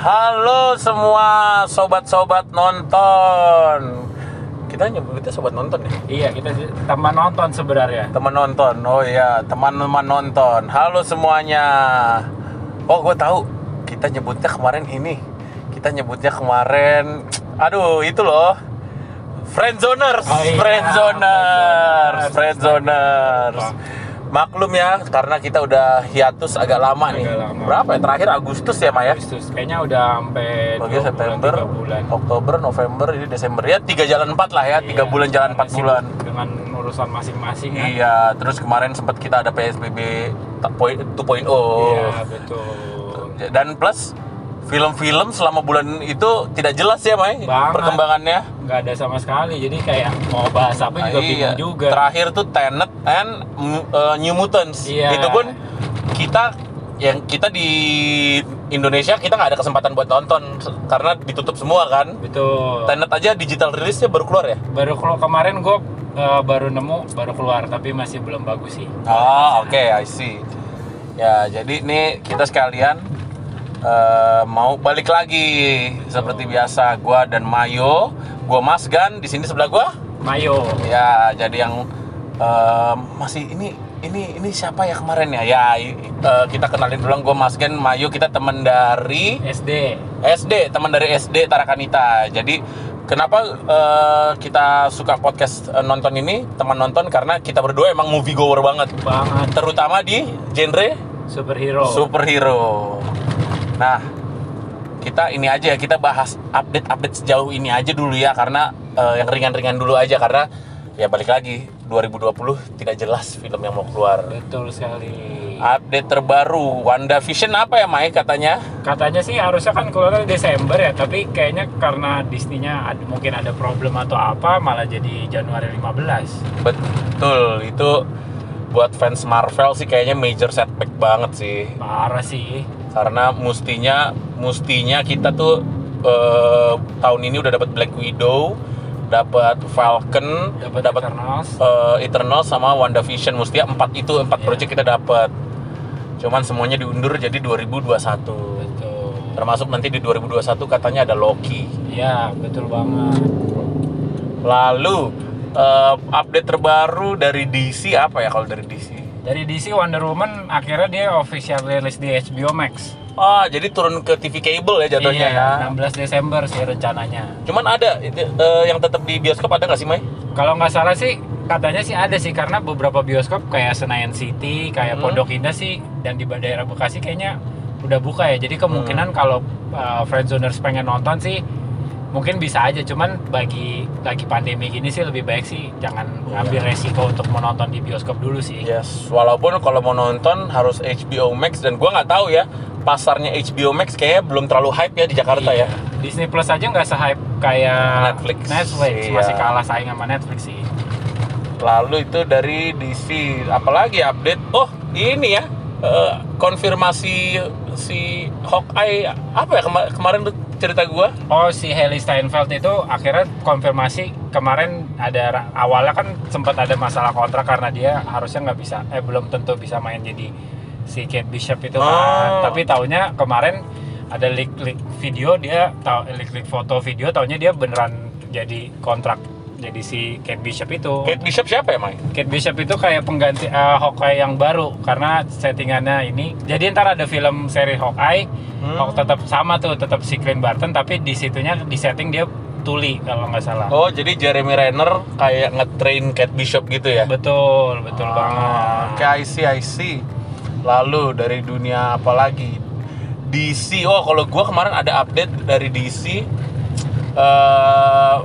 Halo semua sobat-sobat nonton. Kita nyebutnya sobat nonton ya? Iya, kita teman nonton sebenarnya. Teman nonton. Oh iya, teman-teman nonton. Halo semuanya. Oh, gue tahu. Kita nyebutnya kemarin ini. Kita nyebutnya kemarin aduh, itu loh. Friendzoners, Oh iya, friendzoners, Friendzoners. friendzoners. Maklum ya, karena kita udah hiatus agak lama nih. Agak lama. Berapa ya? Terakhir Agustus ya, Maya? Agustus. Kayaknya udah sampai Bagi dua September, bulan, tiga bulan. Oktober, November, ini Desember ya tiga jalan empat lah ya, tiga Iya, bulan jalan empat bulan. Dengan urusan masing-masing kan. Iya, terus kemarin sempat kita ada PSBB ta- point- 2.0 Iya, betul. dan plus film-film selama bulan itu tidak jelas ya, Mai, Banget. perkembangannya. Nggak ada sama sekali. Jadi kayak mau bahas apa juga Ah, bingung juga. Terakhir tuh Tenet and uh, New Mutants. Iya. Itu pun kita yang kita di Indonesia kita nggak ada kesempatan buat nonton karena ditutup semua kan. Betul. Tenet aja digital rilisnya baru keluar ya? Baru kalau kemarin gue baru nemu, baru keluar, tapi masih belum bagus sih. Oh, oke, I see. Ya, jadi ini kita sekalian eh, mau balik lagi seperti biasa gua dan Mayo, gua Mas Gan di sini sebelah gua. Mayo. Ya, jadi yang eh, masih ini ini ini siapa ya kemarin ya? Ya, eh, kita kenalin dulu gua Mas Gan, Mayo kita teman dari SD. SD, teman dari SD Tarakanita. Jadi kenapa eh, kita suka podcast eh, nonton ini, teman nonton karena kita berdua emang movie goer banget Banget. terutama di genre Superhero. superhero. Nah, kita ini aja kita bahas update-update sejauh ini aja dulu ya karena eh, yang ringan-ringan dulu aja karena ya balik lagi 2020 tidak jelas film yang mau keluar. Betul sekali. Update terbaru WandaVision apa ya Mai katanya? Katanya sih harusnya kan keluar Desember ya, tapi kayaknya karena Disney-nya ada, mungkin ada problem atau apa malah jadi Januari 15. Betul, itu buat fans Marvel sih kayaknya major setback banget sih. Parah sih. Karena mustinya mustinya kita tuh eh, tahun ini udah dapat Black Widow, dapat Falcon, Dapat dapat Eternals. eh, Eternal sama WandaVision. Mustinya empat itu empat Iya. project kita dapat. Cuman semuanya diundur jadi 2021. Betul. Termasuk nanti di 2021 katanya ada Loki. Iya, betul banget. Lalu eh, update terbaru dari DC apa ya kalau dari DC? Dari DC Wonder Woman akhirnya dia official rilis di HBO Max. Ah, jadi turun ke TV cable ya jatuhnya Iya, ya. 16 Desember sih rencananya. Cuman ada itu, eh, yang tetap di bioskop ada nggak sih, Mai? Kalau nggak salah sih katanya sih ada sih karena beberapa bioskop kayak Senayan City, kayak Hmm. Pondok Indah sih dan di daerah Bekasi kayaknya udah buka ya. Jadi Hmm. kemungkinan kalau uh, friendzoners pengen nonton sih mungkin bisa aja. Cuman bagi lagi pandemi gini sih lebih baik sih jangan Iya. ngambil resiko untuk menonton di bioskop dulu sih. Yes, walaupun kalau mau nonton harus HBO Max dan gua nggak tahu ya pasarnya HBO Max kayaknya belum terlalu hype ya di Jakarta Iya. ya. Disney Plus aja nggak se-hype kayak Netflix. Netflix Iya. masih kalah saing sama Netflix sih. Lalu itu dari DC, apalagi update? Oh ini ya eh, konfirmasi si Hawkeye apa ya kema- kemarin cerita gua? Oh si Haley Steinfeld itu akhirnya konfirmasi kemarin ada awalnya kan sempat ada masalah kontrak karena dia harusnya nggak bisa eh belum tentu bisa main jadi si Kate Bishop itu Oh. kan. Tapi taunya kemarin ada leak leak video dia tahu leak leak foto video taunya dia beneran jadi kontrak jadi si Kate Bishop itu. Kate Bishop siapa ya? Kate Bishop itu kayak pengganti eh, Hawkeye yang baru karena settingannya ini. Jadi ntar ada film seri Hawkeye, Hmm. Hawk tetap sama tuh, tetap si Clint Barton tapi di situnya di setting dia tuli kalau nggak salah. Oh, jadi Jeremy Renner kayak ngetrain Kate Bishop gitu ya? Betul, betul Ah, banget. Oke, I see, I see. Lalu dari dunia apa lagi? DC. Oh, kalau gua kemarin ada update dari DC. eh,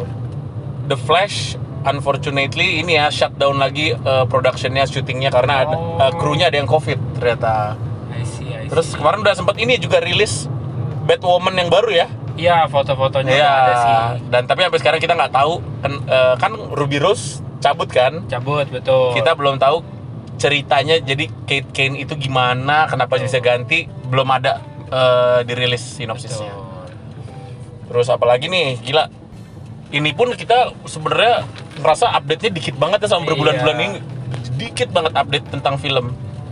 The Flash, unfortunately ini ya shutdown lagi eh, productionnya, syutingnya karena ada Oh. eh, krunya ada yang covid ternyata. I see, I see. Terus kemarin udah sempat ini juga rilis Batwoman yang baru ya. Iya, foto-fotonya Iya. ada sih. Dan tapi sampai sekarang kita nggak tahu kan, eh, kan Ruby Rose cabut kan. Cabut, betul. kita belum tahu ceritanya jadi Kate Kane itu gimana kenapa bisa ganti belum ada eh, dirilis sinopsisnya Betul. terus apalagi nih gila ini pun kita sebenarnya merasa update nya dikit banget ya sama berbulan-bulan Iya. ini dikit banget update tentang film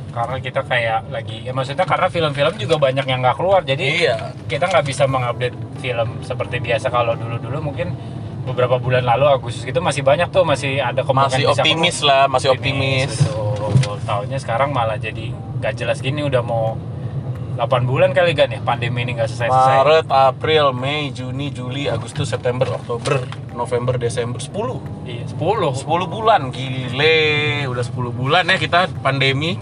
karena kita kayak lagi ya maksudnya karena film-film juga banyak yang nggak keluar jadi Iya. kita nggak bisa mengupdate film seperti biasa kalau dulu-dulu mungkin beberapa bulan lalu Agustus gitu masih banyak tuh masih ada kemungkinan Masih optimis lah, masih optimis. betul. tahunnya sekarang malah jadi gak jelas gini udah mau 8 bulan kali kan ya? Pandemi ini nggak selesai-selesai. Maret, April, Mei, Juni, Juli, Agustus, September, Oktober, November, Desember 10. iya 10 10 bulan gile. Udah 10 bulan ya kita pandemi.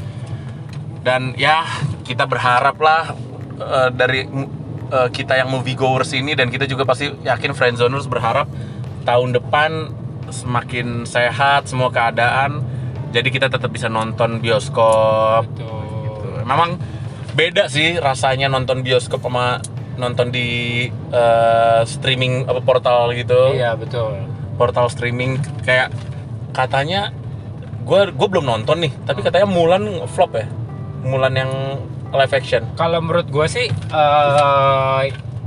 Dan ya kita berharap lah eh, dari eh, kita yang movie goers ini dan kita juga pasti yakin friendzoners berharap tahun depan semakin sehat semua keadaan. Jadi kita tetap bisa nonton bioskop. Betul. memang beda sih rasanya nonton bioskop sama nonton di eh, streaming apa portal gitu iya betul portal streaming kayak katanya gue gue belum nonton nih tapi katanya Mulan flop ya Mulan yang live action Kalau menurut gue sih eh,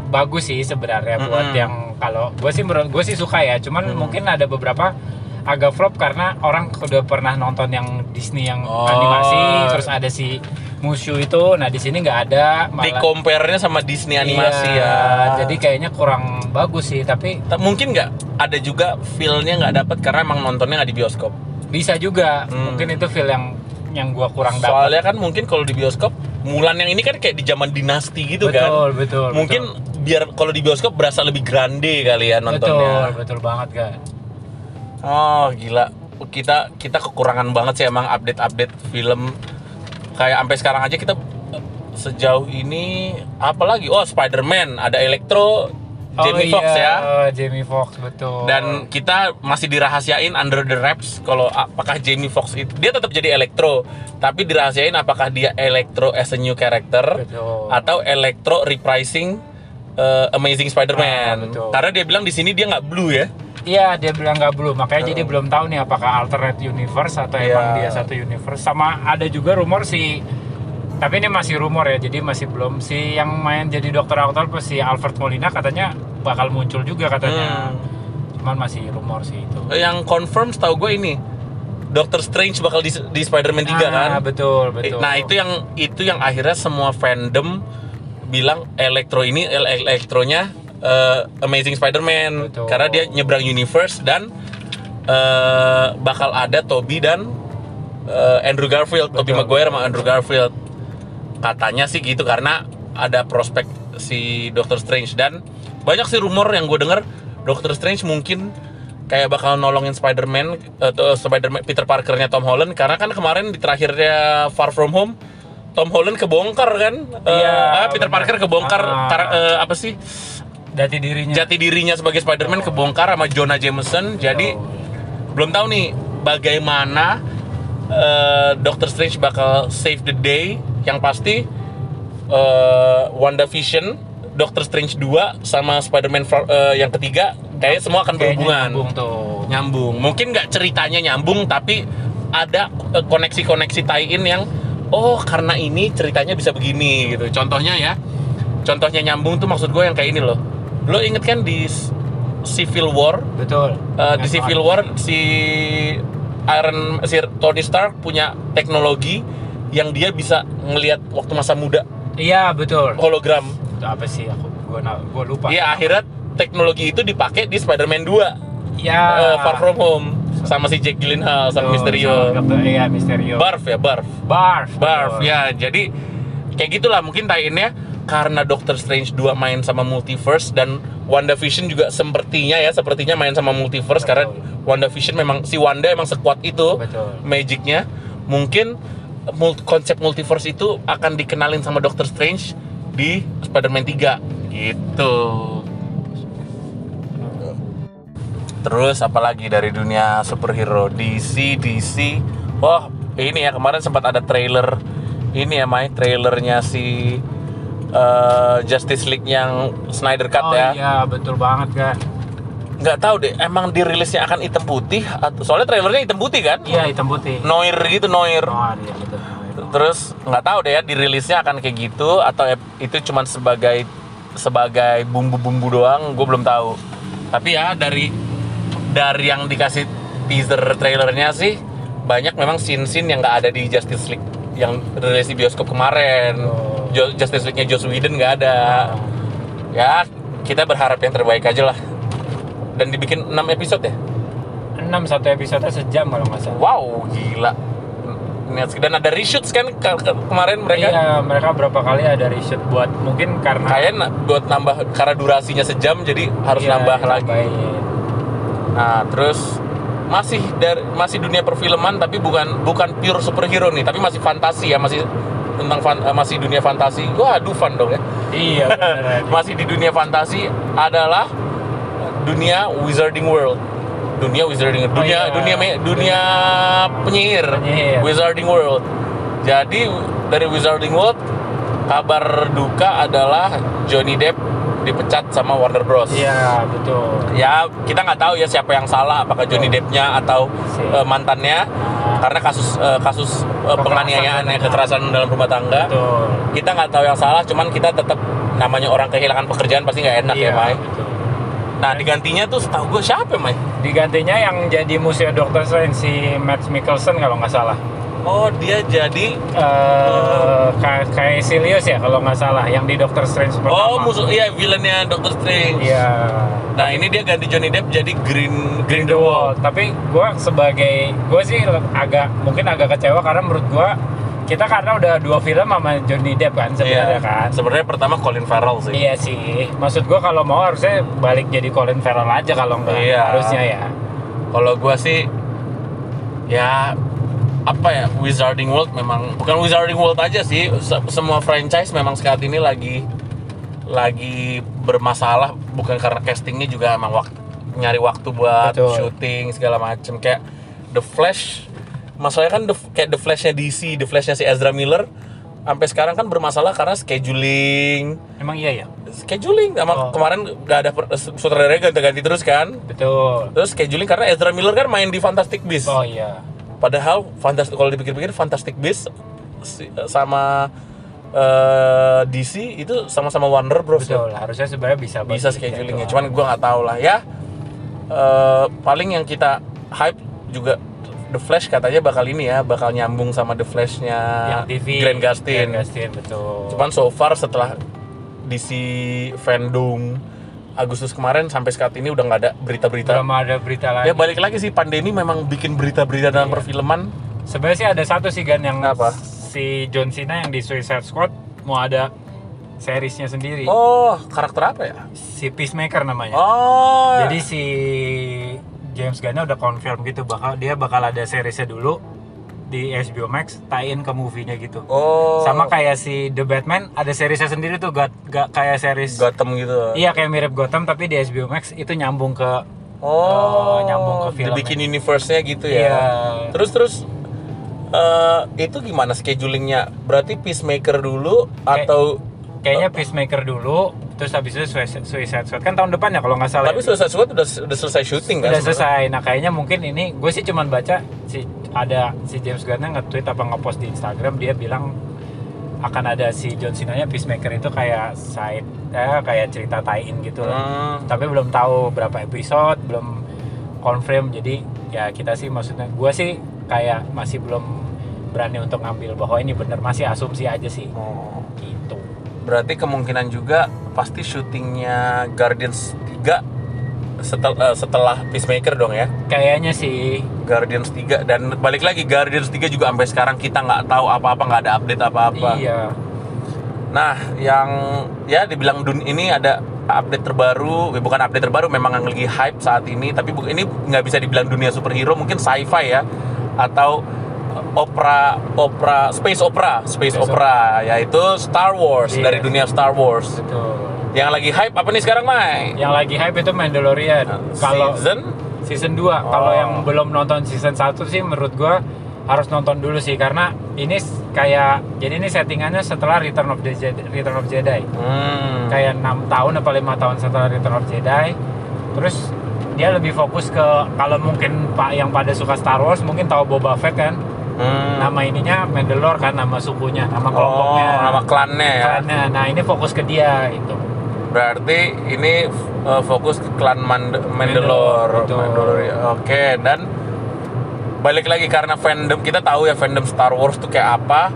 bagus sih sebenarnya buat Mm-mm. yang kalau gue sih menurut gue sih suka ya. Cuman Mm. mungkin ada beberapa agak flop karena orang udah pernah nonton yang Disney yang Oh. animasi, terus ada si Mushu itu. Nah di sini nggak ada. di compare-nya sama Disney animasi Iya, ya Jadi kayaknya kurang bagus sih. Tapi Ta- mungkin nggak ada juga feel-nya nggak dapet karena emang nontonnya nggak di bioskop bisa juga. Hmm. Mungkin itu feel yang yang gue kurang dapat. soalnya kan mungkin kalau di bioskop Mulan yang ini kan kayak di zaman dinasti gitu kan betul, betul. mungkin biar kalau di bioskop berasa lebih grande kali ya betul, nontonnya betul, betul banget kan. Oh gila, kita kita kekurangan banget sih emang update-update film. Kayak sampai sekarang aja kita sejauh ini apa lagi? Oh Spider-Man, ada Electro, Jamie oh, Foxx iya, ya. Jamie Foxx betul. Dan kita masih dirahasiain under the wraps kalau apakah Jamie Foxx itu dia tetap jadi Electro, tapi dirahasiain apakah dia Electro as a new character Betul. atau Electro reprising eh, Amazing Ah, Spider-Man. betul. Karena dia bilang di sini dia nggak blue ya. Iya dia bilang nggak belum. Makanya jadi belum tahu nih apakah alternate universe atau Iya. emang dia satu universe. Sama ada juga rumor si tapi ini masih rumor ya jadi masih belum. Si yang main jadi dokter Octopus si Alfred Molina katanya bakal muncul juga katanya. Hmm. cuman masih rumor sih itu. Yang confirm setahu gue ini Doctor Strange bakal di, di Spider-Man 3 kan? Ah, betul betul. nah itu yang itu yang akhirnya semua fandom bilang elektro ini el- elektronya eh, Amazing Spider-Man. Betul. karena dia nyebrang universe dan eh, bakal ada Toby dan eh, Andrew Garfield. Betul, Maguire betul, sama Andrew Garfield. Katanya sih gitu karena ada prospek si Doctor Strange dan banyak sih rumor yang gue denger Doctor Strange mungkin kayak bakal nolongin Spider-Man atau Spider-Man Peter Parkernya Tom Holland. Karena kan kemarin di terakhirnya Far From Home Tom Holland kebongkar kan? Iya, ah, Peter. Parker kebongkar. Ah. kar- eh, apa sih jati dirinya. Jati dirinya sebagai Spider-Man kebongkar sama Jonah Jameson. Jadi belum tahu nih bagaimana eh, Doctor Strange bakal save the day. Yang pasti eh, WandaVision Doctor Strange 2 sama Spider-Man eh, yang ketiga kayaknya semua akan berhubungan. nyambung tuh. Nyambung. Mungkin nggak ceritanya nyambung tapi ada koneksi-koneksi tie-in yang oh karena ini ceritanya bisa begini gitu. Contohnya ya contohnya nyambung tuh maksud gue yang kayak ini loh lo inget kan di Civil War betul Eh, di Civil. War si Iron si Tony Stark punya teknologi yang dia bisa ngelihat waktu masa muda iya betul hologram. Itu apa sih aku gua gua lupa Iya akhirnya teknologi itu dipakai di Spider-Man 2 ya eh, Far From Home sama si Jake Gyllenhaal sama Mysterio. dokter- iya Misterio Barf ya Barf. Barf Barf betul. ya. Jadi kayak gitulah mungkin tie-innya karena Doctor Strange 2 main sama multiverse dan WandaVision juga sepertinya ya sepertinya main sama multiverse Betul. karena WandaVision memang si Wanda emang sekuat itu Betul. magicnya. Mungkin mul- konsep multiverse itu akan dikenalin sama Doctor Strange di Spider-Man 3 gitu. Terus apalagi dari dunia superhero? DC DC wah ini ya kemarin sempat ada trailer. Ini ya Mai trailernya si eh, Justice League yang Snyder Cut oh ya. iya betul banget kan nggak tahu deh emang dirilisnya akan hitam putih atau soalnya trailernya hitam putih kan? Iya hitam putih. Noir gitu noir. Oh iya betul terus nggak tahu deh ya dirilisnya akan kayak gitu atau itu cuman sebagai sebagai bumbu-bumbu doang gue belum tahu. Tapi ya dari dari yang dikasih teaser trailernya sih banyak memang scene-scene yang nggak ada di Justice League yang rilis di bioskop kemarin. Oh. Justice League-nya Joss Whedon nggak ada. Ya, kita berharap yang terbaik aja lah. Dan dibikin 6 episode ya? 6 satu episode sejam kalau nggak salah. Wow, gila. Dan ada reshoots kan ke- ke- kemarin mereka? Iya, mereka berapa kali ada reshoot buat mungkin karena Kayaknya na- buat nambah karena durasinya sejam jadi harus Iya, nambah lagi. ditambahin. Nah, terus masih dari masih dunia perfilman tapi bukan bukan pure superhero nih, tapi masih fantasi ya, masih tentang fan- eh, masih dunia fantasi. Wah, aduh fun dong ya. Iya, masih di dunia fantasi adalah dunia Wizarding World. Dunia Wizarding Oh, dunia iya. dunia me- dunia penyihir. Penyihir. Wizarding World. Jadi dari Wizarding World kabar duka adalah Johnny Depp dipecat sama Warner Bros. Iya, betul. Ya kita nggak tahu ya siapa yang salah, apakah Johnny Depp-nya atau Si. eh, mantannya, karena kasus eh, kasus Kekerasan penganiayaan ya dalam- kekerasan dalam rumah tangga. Betul. Kita nggak tahu yang salah, cuman kita tetap namanya orang kehilangan pekerjaan pasti nggak enak ya, Iya, Mai. betul. Nah digantinya tuh setahu gue siapa, Mai? Digantinya yang jadi musuh Doctor Strange si Matt Mikkelsen kalau nggak salah. Oh dia jadi Eh, kayak kayak Silius ya kalau nggak salah yang di Doctor Strange pertama. oh musuh iya villainnya Doctor Strange. Iya. Nah ini dia ganti Johnny Depp jadi Green Green the Wall. Tapi gue sebagai gue sih agak mungkin agak kecewa karena menurut gue kita karena udah dua film sama Johnny Depp kan sebenarnya kan. Sebenarnya pertama Colin Farrell sih. Iya sih. Maksud gue kalau mau harusnya balik jadi Colin Farrell aja kalau nggak Iya. harusnya ya. Kalau gua sih ya apa ya Wizarding World memang bukan Wizarding World aja sih se- semua franchise memang saat ini lagi lagi bermasalah bukan karena castingnya juga emang waktu nyari waktu buat Betul. syuting segala macem kayak The Flash masalahnya kan the, kayak The Flashnya DC The Flashnya si Ezra Miller sampai sekarang kan bermasalah karena scheduling Emang iya ya. scheduling sama Oh. kemarin gak ada sutradaranya ganti-ganti terus kan Betul. Terus scheduling karena Ezra Miller kan main di Fantastic Beasts. Oh iya. Padahal Fantastic kalau dipikir-pikir Fantastic Beasts si- sama eh, DC itu sama-sama Warner Bros. Betul. Harusnya sebenarnya bisa Bisa schedulingnya. jadwal. Cuman gua nggak tahu lah ya. Eh, paling yang kita hype juga The Flash katanya bakal ini ya, bakal nyambung sama The Flash-nya yang TV Grant Gustin. Grant Gustin betul. Cuman so far setelah DC fandom Agustus kemarin sampai saat ini udah nggak ada berita-berita belum ada berita lagi. Ya balik lagi sih pandemi memang bikin berita-berita dalam Iya. perfilman. Sebenarnya sih ada satu sih Gan yang Apa? si John Cena yang di Suicide Squad mau ada seriesnya sendiri. Oh, karakter apa ya? Si Peacemaker namanya. Oh. Jadi si James Gunn udah confirm gitu bakal dia bakal ada seriesnya dulu di HBO Max tie-in ke movie-nya gitu. Oh. Sama kayak si The Batman ada seriesnya sendiri tuh gak, gak kayak series Gotham gitu. Iya kayak mirip Gotham tapi di HBO Max itu nyambung ke Oh, Eh, nyambung ke film Dibikin universe-nya gitu ya. Iya. Terus terus eh itu gimana schedulingnya? Berarti Peacemaker dulu Kayak- atau kayaknya Peacemaker dulu terus habis itu Suicide, Suicide Squad kan tahun depan ya kalau nggak salah. tapi ya? Suicide Squad udah udah selesai syuting kan? udah sebenarnya? selesai. Nah kayaknya mungkin ini gue sih cuman baca si ada si James Gunn nge-tweet apa nge-post di Instagram dia bilang akan ada si John Cena-nya Peacemaker itu kayak side eh, kayak cerita tie-in gitu. Hmm. Tapi belum tahu berapa episode, belum confirm. Jadi ya kita sih maksudnya gue sih kayak masih belum berani untuk ngambil bahwa ini bener masih asumsi aja sih Oh. gitu. Berarti kemungkinan juga pasti syutingnya Guardians 3 setel- eh, setelah Peacemaker dong ya. Kayaknya sih Guardians 3 dan balik lagi Guardians 3 juga sampai sekarang kita nggak tahu apa-apa nggak ada update apa-apa. iya. Nah, yang ya dibilang dun ini ada update terbaru, eh, bukan update terbaru, memang yang lagi hype saat ini, tapi ini nggak bisa dibilang dunia superhero, mungkin sci-fi ya, atau opera, opera, space opera, space, Space opera, yaitu Star Wars Iya. dari dunia Star Wars. Betul. Yang lagi hype apa nih sekarang, Mai? Yang lagi hype itu Mandalorian. Kalau season season 2, kalau Oh. yang belum nonton season 1 sih menurut gua harus nonton dulu sih karena ini kayak jadi ini settingannya setelah Return of the Jedi, Return of Jedi. hmm. Kayak enam tahun apa lima tahun setelah Return of Jedi. Terus dia lebih fokus ke kalau mungkin Pak yang pada suka Star Wars mungkin tahu Boba Fett kan. Hmm. Nama ininya Mandalore kan nama sukunya, nama oh, kelompoknya. nama klannya ya. Klannya. Nah, ini fokus ke dia itu. Berarti ini uh, fokus ke klan Mand- Mandalore. Betul. Mandalore, ya. Oke, dan balik lagi karena fandom kita tahu ya fandom Star Wars tuh kayak apa.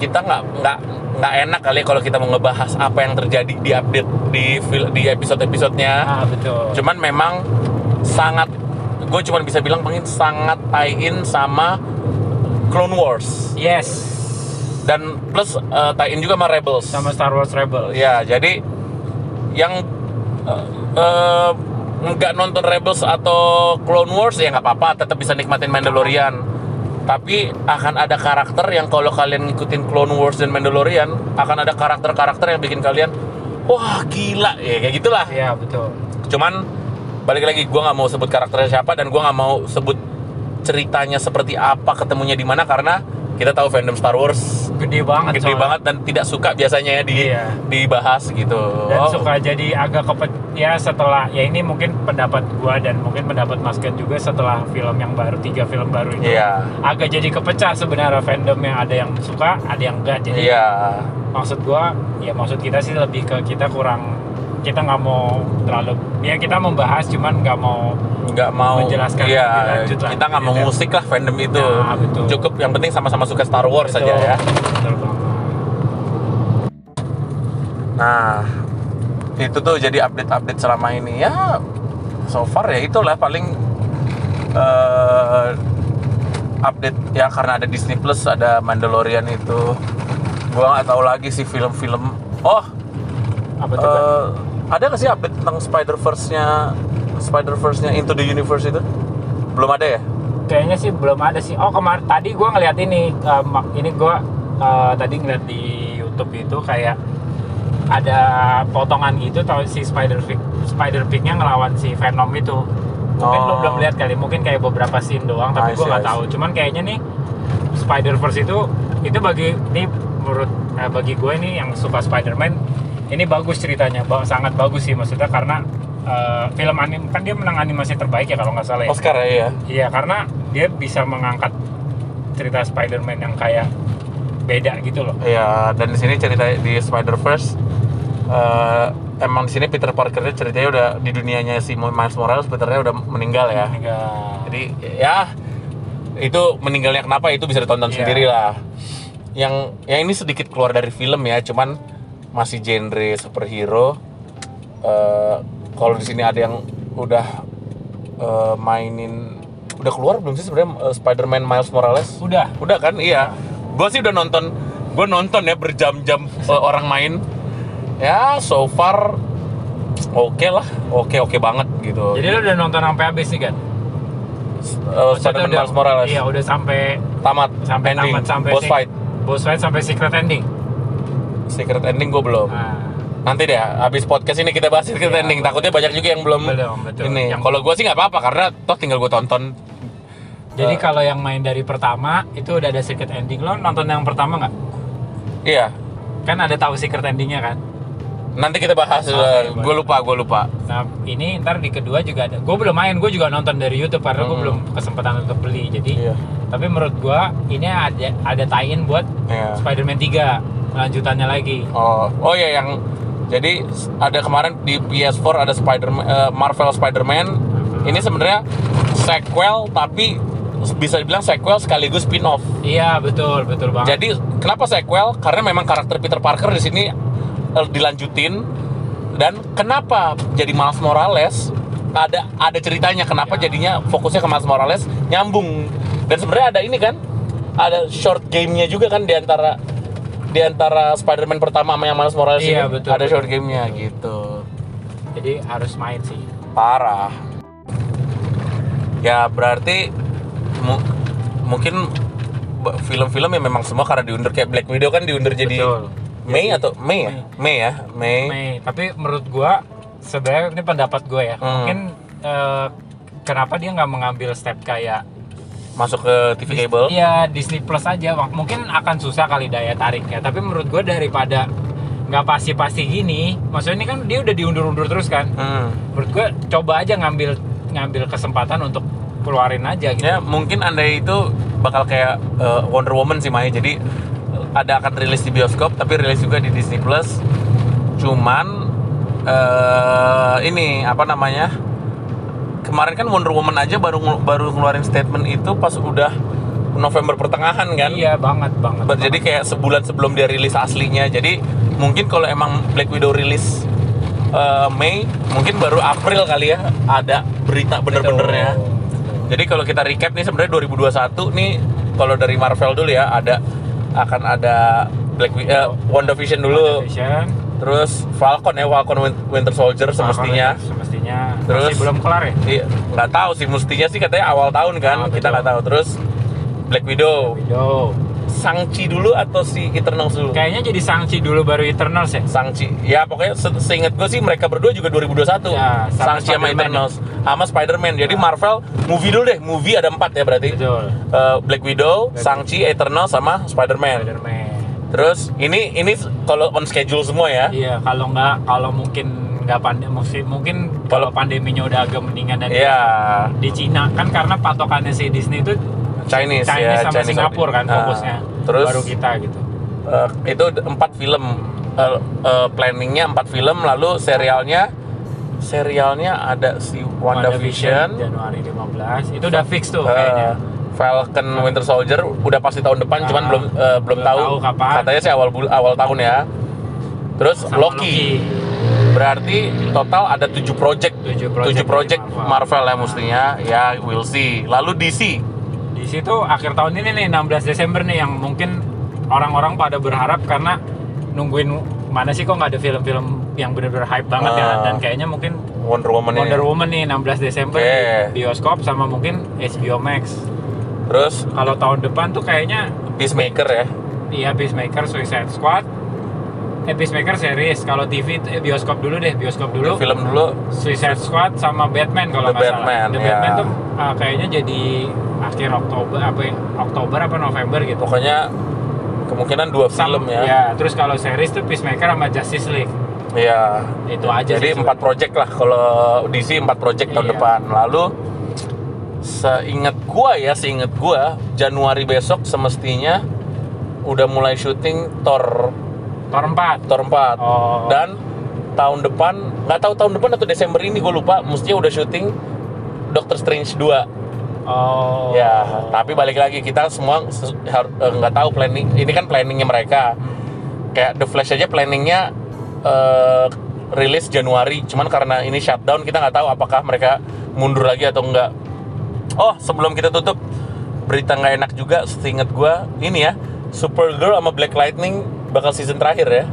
kita nggak nggak nggak enak kali kalau kita mau ngebahas apa yang terjadi di update di di episode episodenya ah betul cuman memang sangat gue cuman bisa bilang pengen sangat tie in sama Clone Wars. Yes. Dan plus eh, tie in juga sama Rebels. Sama Star Wars Rebels. Ya jadi yang eh, eh, nggak nonton Rebels atau Clone Wars ya nggak apa-apa tetap bisa nikmatin Mandalorian. Tapi akan ada karakter yang kalau kalian ngikutin Clone Wars dan Mandalorian akan ada karakter-karakter yang bikin kalian wah gila. Ya kayak gitulah. Iya betul. Cuman balik lagi gue nggak mau sebut karakternya siapa dan gue nggak mau sebut ceritanya seperti apa ketemunya di mana karena kita tahu fandom Star Wars gede banget gede soalnya. banget dan tidak suka biasanya ya di Iya. dibahas gitu. Dan Oh, suka jadi agak kepet ya setelah ya ini mungkin pendapat gua dan mungkin pendapat Mas Ken juga setelah film yang baru tiga film baru itu iya. agak jadi kepecah sebenarnya fandom yang ada yang suka ada yang enggak. Jadi iya. maksud gua ya maksud kita sih lebih ke kita kurang kita nggak mau terlalu ya kita membahas cuman nggak mau nggak mau Menjelaskan iya lanjut lah, kita nggak mau gitu. musik lah fandom itu Nah, betul. cukup yang penting sama-sama suka Star Wars Betul. saja ya Betul banget. Nah, itu tuh jadi update-update selama ini ya. So far ya itulah paling eh, update ya karena ada Disney Plus, ada Mandalorian itu. Gua nggak tahu lagi sih film-film. Oh, apa tuh Bang? Ada nggak sih update tentang Spider Verse-nya, Spider Verse-nya Into the Universe itu? Belum ada ya? kayaknya sih belum ada sih oh kemarin tadi gua ngeliat ini mak- ini gua eh, tadi ngeliat di YouTube itu kayak ada potongan gitu tahu si Spider Pig Spider Pig-nya ngelawan si Venom itu mungkin lo Oh. belum lihat kali mungkin kayak beberapa scene doang tapi gua nggak tahu cuman kayaknya nih Spider Verse itu itu bagi ini menurut eh, bagi gue nih yang suka Spider-Man ini bagus ceritanya ba- sangat bagus sih maksudnya karena eh, film anim kan dia menang animasi terbaik ya kalau nggak salah ya Oscar ya? Iya, karena dia bisa mengangkat cerita Spider-Man yang kayak beda gitu loh. Iya, dan di sini cerita di Spider Verse emang di sini Peter Parker ceritanya udah di dunianya si Miles Morales Peternya udah meninggal ya. Meninggal. Jadi ya itu meninggalnya kenapa itu bisa ditonton Iya. sendiri lah. Yang yang ini sedikit keluar dari film ya, cuman masih genre superhero. Eh, kalau di sini ada yang udah eh, mainin udah keluar belum sih sebenarnya eh, Spider-Man Miles Morales? Udah. Udah kan? Iya. Gue sih udah nonton. Gue nonton ya berjam-jam eh, orang main. Ya, so far oke lah. Oke oke banget gitu. Jadi lo udah nonton sampai habis nih kan? Maksudnya Spider-Man Miles Morales Iya, udah sampai tamat sampai ending tamat sampai boss fight. Boss fight sampai secret ending. Secret ending gue belum. Nah, Nanti deh, habis podcast ini kita bahas secret Iya, ending. Takutnya banyak juga yang belum. Belum, betul. Ini. Yang- Kalau gue sih nggak apa-apa karena toh tinggal gue tonton. jadi Eh. kalau yang main dari pertama itu udah ada secret ending. Lo nonton yang pertama nggak? Iya. Kan ada tahu secret endingnya kan? Nanti kita bahas. Oke, boleh. gue lupa, gue lupa. Nah ini ntar di kedua juga ada. Gue belum main, gue juga nonton dari YouTube karena gue Hmm. belum kesempatan untuk beli. Jadi, Iya. tapi menurut gue ini ada ada tie-in buat Iya. Spider-Man 3 lanjutannya lagi. Oh, oh ya yang jadi ada kemarin di PS4 ada Spider Marvel Spider-Man. Ini sebenarnya sequel tapi bisa dibilang sequel sekaligus spin-off. Iya betul betul banget. Jadi kenapa sequel? Karena memang karakter Peter Parker di sini eh, dilanjutin dan kenapa jadi Miles Morales ada ada ceritanya kenapa Ya. jadinya fokusnya ke Miles Morales nyambung dan sebenarnya ada ini kan ada short game-nya juga kan di antara di antara Spider-Man pertama sama yang Miles Morales Iya, ini betul, ada betul, short game-nya gitu Jadi harus main sih. parah ya berarti mu- mungkin film-film yang memang semua karena diundur kayak Black Widow kan diundur jadi Betul. Mei Jadi- atau Mei ya Mei ya Mei, Mei. Tapi menurut gue sebenarnya ini pendapat gue ya. Hmm. Mungkin eh, kenapa dia nggak mengambil step kayak masuk ke TV cable? Iya Disney Plus aja. Mungkin akan susah kali daya tariknya. Tapi menurut gue daripada nggak pasti-pasti gini maksudnya ini kan dia udah diundur-undur terus kan. Hmm. menurut gue coba aja ngambil ngambil kesempatan untuk keluarin aja gitu. Ya mungkin andai itu bakal kayak eh, Wonder Woman sih Mai. Jadi ada akan rilis di bioskop tapi rilis juga di Disney Plus. Cuman eh ini apa namanya kemarin kan Wonder Woman aja baru baru ngeluarin statement itu pas udah November pertengahan kan. Iya banget banget. Jadi kayak sebulan sebelum dia rilis aslinya. Jadi mungkin kalau emang Black Widow rilis eh, Mei, mungkin baru April kali ya ada berita bener-benernya. Jadi kalau kita recap nih sebenarnya 2021 nih kalau dari Marvel dulu ya ada akan ada Black Wi- eh, WandaVision dulu, Vision, terus Falcon ya Falcon Win- Winter Soldier semestinya. semestinya Terus- masih belum kelar ya. Iya, nggak tahu sih mestinya sih katanya awal tahun kan, Ah, kita nggak tahu. Terus Black Widow, Widow. Shang-Chi dulu atau si Eternals dulu? Kayaknya jadi Shang-Chi dulu baru Eternals ya. Shang-Chi. Ya pokoknya se seinget gue sih mereka berdua juga 2021. Ya, sama Shang-Chi sama. Eternals. Sama Spider-Man. Jadi Ya. Marvel movie dulu deh. Movie ada empat ya berarti. Betul. Eh, Black Widow, Black Shang-Chi, Eternals sama Spider-Man. Spider-Man. Terus ini ini kalau on schedule semua ya. Iya, kalau nggak kalau mungkin nggak pandemi mungkin kalau pandeminya udah agak mendingan dan Iya. di Cina kan karena patokannya si Disney itu Chinese, Chinese ya, sama Chinese Singapura kan Ah, fokusnya. terus baru kita gitu. eh, itu empat film Eh, eh, planningnya empat film lalu serialnya serialnya ada si WandaVision, Januari 15. Itu udah fix tuh eh, kayaknya. Falcon Winter Soldier udah pasti tahun depan, cuman Ah, belum eh, belum belum tahu, tahu kapan. Katanya sih awal awal tahun ya. Terus Sama Loki. Berarti total ada tujuh project, Tujuh project tujuh project dari Marvel. Marvel. ya mestinya. Ya, we'll see. Lalu DC. Di situ akhir tahun ini nih 16 Desember nih yang mungkin orang-orang pada berharap karena nungguin mana sih kok nggak ada film-film yang bener-bener hype banget ya Ah. dan kayaknya mungkin Wonder Woman ini. Wonder Woman nih 16 Desember di bioskop sama mungkin HBO Max. Terus Kalau tahun depan tuh kayaknya Peacemaker ya. iya Peacemaker, Suicide Squad, eh Peacemaker series. Kalau TV eh, bioskop dulu deh, bioskop dulu. Film dulu Suicide Squad sama Batman kalau nggak salah. Batman, The ya. Batman tuh uh, kayaknya jadi akhir Oktober apa ya? Oktober apa November gitu. pokoknya kemungkinan dua film Sam- ya. terus kalau series tuh Peacemaker sama Justice League. Iya. Itu aja Jadi empat project lah kalau DC empat project tahun Iya. depan. Lalu seingat gua ya, seingat gua Januari besok semestinya udah mulai syuting Thor Thor 4. Thor 4 Oh. dan tahun depan nggak tahu tahun depan atau Desember ini gue lupa. Mestinya udah syuting Doctor Strange 2 Oh. ya tapi balik lagi kita semua eh, nggak tahu planning ini kan planningnya mereka. Kayak The Flash aja planningnya eh, rilis Januari. Cuman karena ini shutdown kita nggak tahu apakah mereka mundur lagi atau enggak oh sebelum kita tutup berita nggak enak juga seingat gua ini ya. Supergirl sama Black Lightning bakal season terakhir ya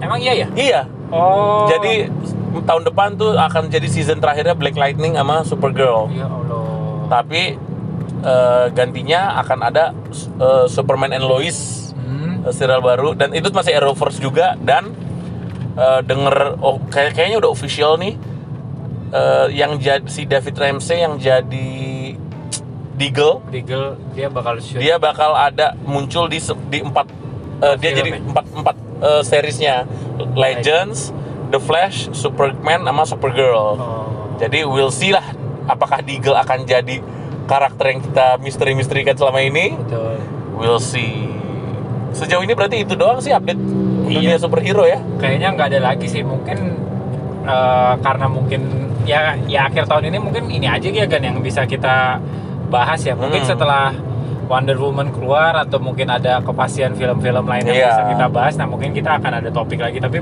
Emang iya ya? iya Oh. jadi tahun depan tuh akan jadi season terakhirnya Black Lightning sama Supergirl Ya Allah. tapi eh, gantinya akan ada eh, Superman and Lois Hmm. eh, serial baru dan itu masih Arrowverse juga dan eh, denger oh kayak kayaknya udah official nih eh, yang jadi si David Ramsey yang jadi Deagle Deagle dia bakal shoot. dia bakal ada muncul di di empat eh, dia jadi empat empat eh, seriesnya Legends, The Flash, Superman sama Supergirl. Oh. Jadi we'll see lah apakah Deagle akan jadi karakter yang kita misteri-misterikan selama ini. Betul. We'll see. Sejauh ini berarti itu doang sih update dunia Iya. superhero ya. Kayaknya nggak ada lagi sih mungkin eh, karena mungkin ya ya akhir tahun ini mungkin ini aja ya kan yang bisa kita bahas ya. Mungkin Hmm. setelah Wonder Woman keluar atau mungkin ada kepastian film-film lain yang Iya. bisa kita bahas. Nah mungkin kita akan ada topik lagi. Tapi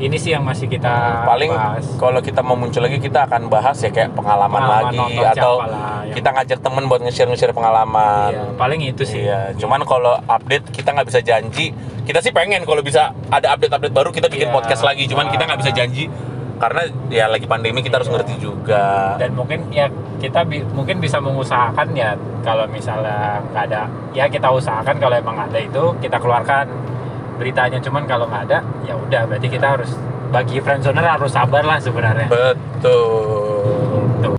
ini sih yang masih kita Paling bahas. kalau kita mau muncul lagi kita akan bahas ya kayak pengalaman, Pengalaman lagi atau lah yang- kita ngajak temen buat nge-share nge-share pengalaman. Iya, paling itu sih. Iya, cuman kalau update kita nggak bisa janji. Kita sih pengen kalau bisa ada update-update baru kita bikin Iya. podcast lagi. Cuman kita nggak bisa janji karena ya lagi pandemi kita harus Iya. ngerti juga. dan mungkin ya kita bi- mungkin bisa mengusahakan ya kalau misalnya nggak ada ya kita usahakan kalau emang ada itu kita keluarkan beritanya cuman kalau nggak ada ya udah berarti kita harus bagi friendzoner harus sabar lah sebenarnya Betul. Tuh.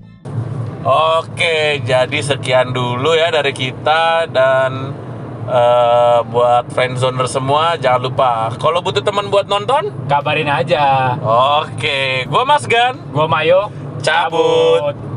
Oke, jadi sekian dulu ya dari kita dan eh, buat friendzoner semua jangan lupa. Kalau butuh teman buat nonton, kabarin aja. Oke, gua Mas Gan, gua Mayo. Cabut.